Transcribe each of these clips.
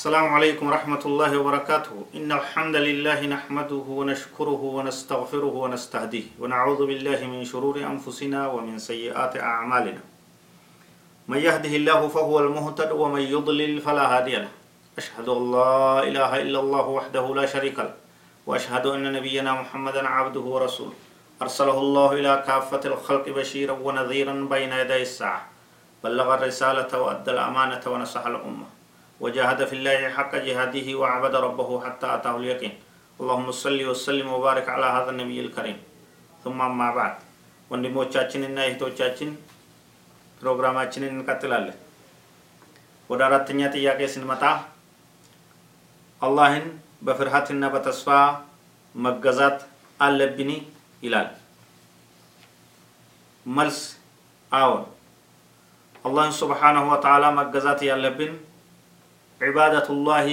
السلام عليكم ورحمة الله وبركاته. إن الحمد لله نحمده ونشكره ونستغفره ونستهديه. ونعوذ بالله من شرور أنفسنا ومن سيئات أعمالنا. من يهده الله فهو المهتد ومن يضلل فلا هادي له. أشهد أن لا إله إلا الله وحده لا شريك له. وأشهد أن نبينا محمدا عبده ورسوله. أرسله الله إلى كافة الخلق بشيرا ونذيرا بين يدي الساعة. بلغ الرسالة وأدى الأمانة ونصح الأمة. وجاهد في الله حق جهاده وعبد ربه حتى أتاه اليقين اللهم صل وسلم وبارك على هذا النبي الكريم ثم أما بعد ወንድሞቻችንና እህቶቻችን ፕሮግራማችንን እንቀጥላለን ወደ አራተኛ ጥያቄ ስንመጣ አላህን በፍርሃትና በተስፋ መገዛት አለብን ይላል መልስ አዎን አላህን ስብሓናሁ ወተዓላ መገዛት ያለብን عبادة الله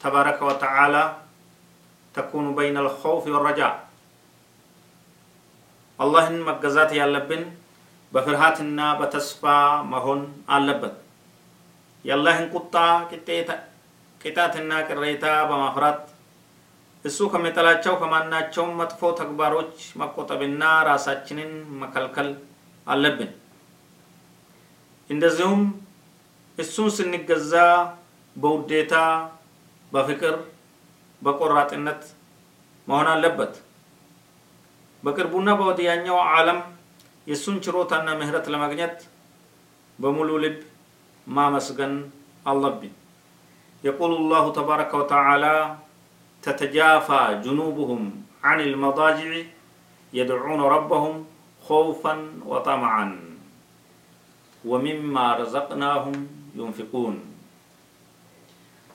تبارك وتعالى تكون بين الخوف والرجاء አላህን መገዛት ያለብን በፍርሃትና በተስፋ መሆን አለበት የአላህን ቁጣ ቅጣትና ቅሬታ በማፍራት እሱ ከሚጠላቸው ከማናቸውም መጥፎ ተግባሮች መቆጠብና ራሳችንን መከልከል አለብን እንደዚሁም እሱን ስንገዛ በውዴታ በፍቅር በቆራጥነት መሆን አለበት በቅርቡና በወዲያኛው ዓለም የእሱን ችሮታና ምህረት ለማግኘት በሙሉ ልብ ማመስገን አለብን يقول الله تبارك وتعالى تتجافى جنوبهم عن المضاجع يدعون ربهم خوفا وطمعا ومما رزقناهم ينفقون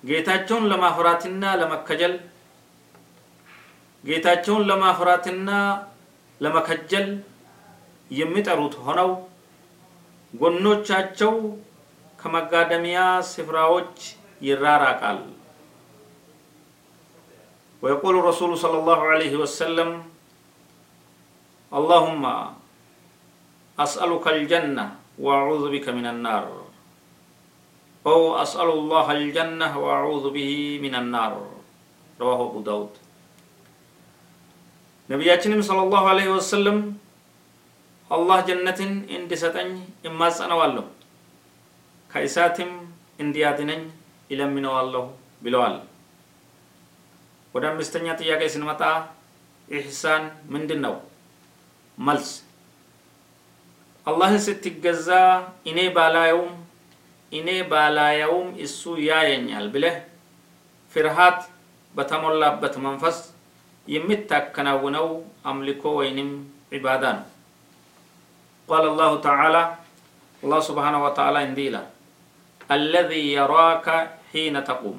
ጌታቸውን ለማፍራትና ለመከጀል ጌታቸውን ለማፍራትና ለመከጀል የሚጠሩት ሆነው ጎኖቻቸው ከመጋደሚያ ስፍራዎች ይራራቃል ويقول الرسول صلى الله عليه وسلم اللهم أسألك الجنة وأعوذ بك من النار أو أسأل الله الجنة وأعوذ به من النار رواه أبو داود ነቢያችንም ሰለላሁ ዐለይሂ ወሰለም አላህ ጀነትን እንዲሰጠኝ እማጸነዋለሁ ከእሳትም እንዲያድነኝ ይለምነዋለሁ ብለዋል ወደ አምስተኛ ጥያቄ ስንመጣ ኢሕሳን ምንድን ነው መልስ አላህን ስትገዛ እኔ ባላየውም إني بالا يوم إسو يا ينيال بله فرهات بتمولا بتمنفس يمتكنونو أملكو وينم عبادان قال الله تعالى الله سبحانه وتعالى انديلا الذي يراك حين تقوم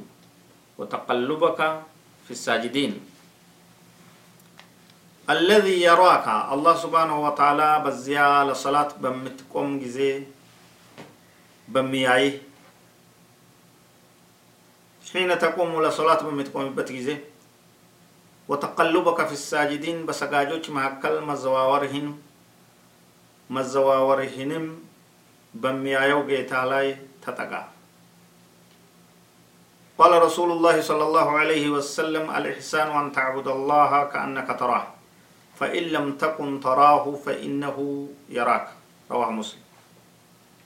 وتقلبك في الساجدين الذي يراك الله سبحانه وتعالى بزيال صلاة بمتقوم جزيه بمياي حين تقوم لصلاة بمتقوم بتجزي وتقلبك في الساجدين بسجاجوش مع كلمة زواورهن مزواورهنم بميايو علي تتقع قال رسول الله صلى الله عليه وسلم الإحسان أن تعبد الله كأنك تراه فإن لم تكن تراه فإنه يراك رواه مسلم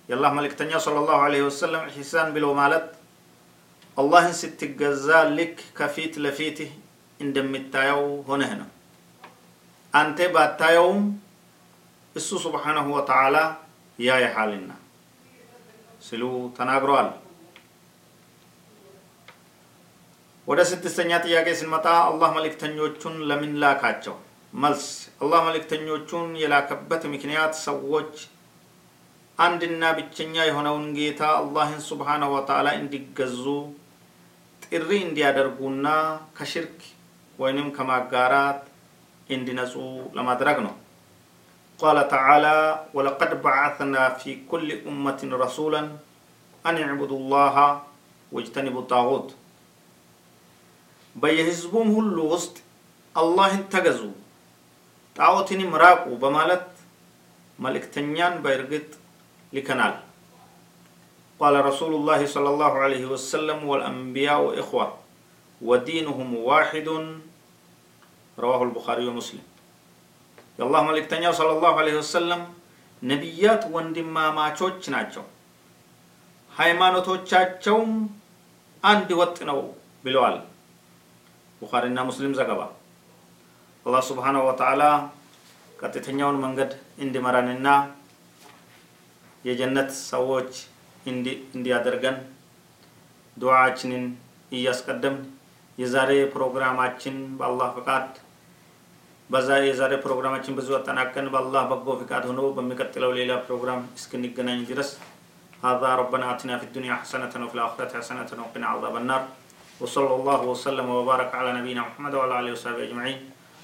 የአላህ መልእክተኛ ሰለላሁ ዐለይሂ ወሰለም ኢሕሳን ብሎ ማለት አላህን ስትገዛ ልክ ከፊት ለፊትህ እንደምታየው ሆነህ ነው አንተ ባታየውም እሱ ስብሓነሁ ወተዓላ ያይሃልና ሲሉ ተናግረዋል ወደ ስድስተኛ ጥያቄ ስንመጣ አላህ መልእክተኞቹን ለምን ላካቸው መልስ አላህ መልእክተኞቹን የላከበት ምክንያት ሰዎች አንድና ብቸኛ የሆነውን ጌታ አላህን ስብሓነሁ ወተዓላ እንዲገዙ ጥሪ እንዲያደርጉና ከሽርክ ወይንም ከማጋራት እንዲነጹ ለማድረግ ነው ቃለ ተዓላ ወለቀድ በዓትና ፊ ኩል ኡመትን ረሱላን አን ዕቡዱ ላሃ ወጅተኒቡ ጣዖት በየህዝቡም ሁሉ ውስጥ አላህን ተገዙ ጣዖትንም ራቁ በማለት መልእክተኛን በእርግጥ ልከናል قال رسول الله صلى الله عليه وسلم والأنبياء إخوة ودينهم واحد رواه البخاري ومسلم የአላህ መልእክተኛው ሰለላሁ ዐለይሂ ወሰለም ነቢያት ወንድማማቾች ናቸው፣ ሃይማኖቶቻቸውም አንድ ወጥ ነው ብለዋል። ቡኻሪና ሙስሊም ዘገባ። አላህ ሱብሓነሁ ወተዓላ ቀጥተኛውን መንገድ እንዲመራንና የጀነት ሰዎች እንዲያደርገን ዱዓችንን እያስቀደም የዛሬ ፕሮግራማችን በአላህ ፈቃድ በዛ የዛሬ ፕሮግራማችን ብዙ አጠናቀን በአላህ በጎ ፍቃድ ሆኖ በሚቀጥለው ሌላ ፕሮግራም እስክንገናኝ ድረስ هذا ربنا آتنا في الدنيا حسنة وفي الآخرة حسنة وقنا عذاب النار وصلى الله وسلم وبارك على نبينا محمد وعلى آله وصحبه أجمعين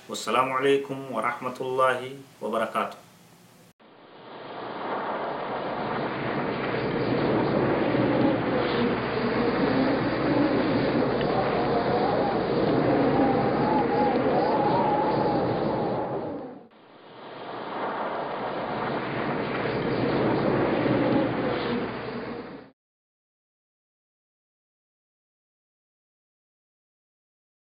والسلام عليكم ورحمة الله وبركاته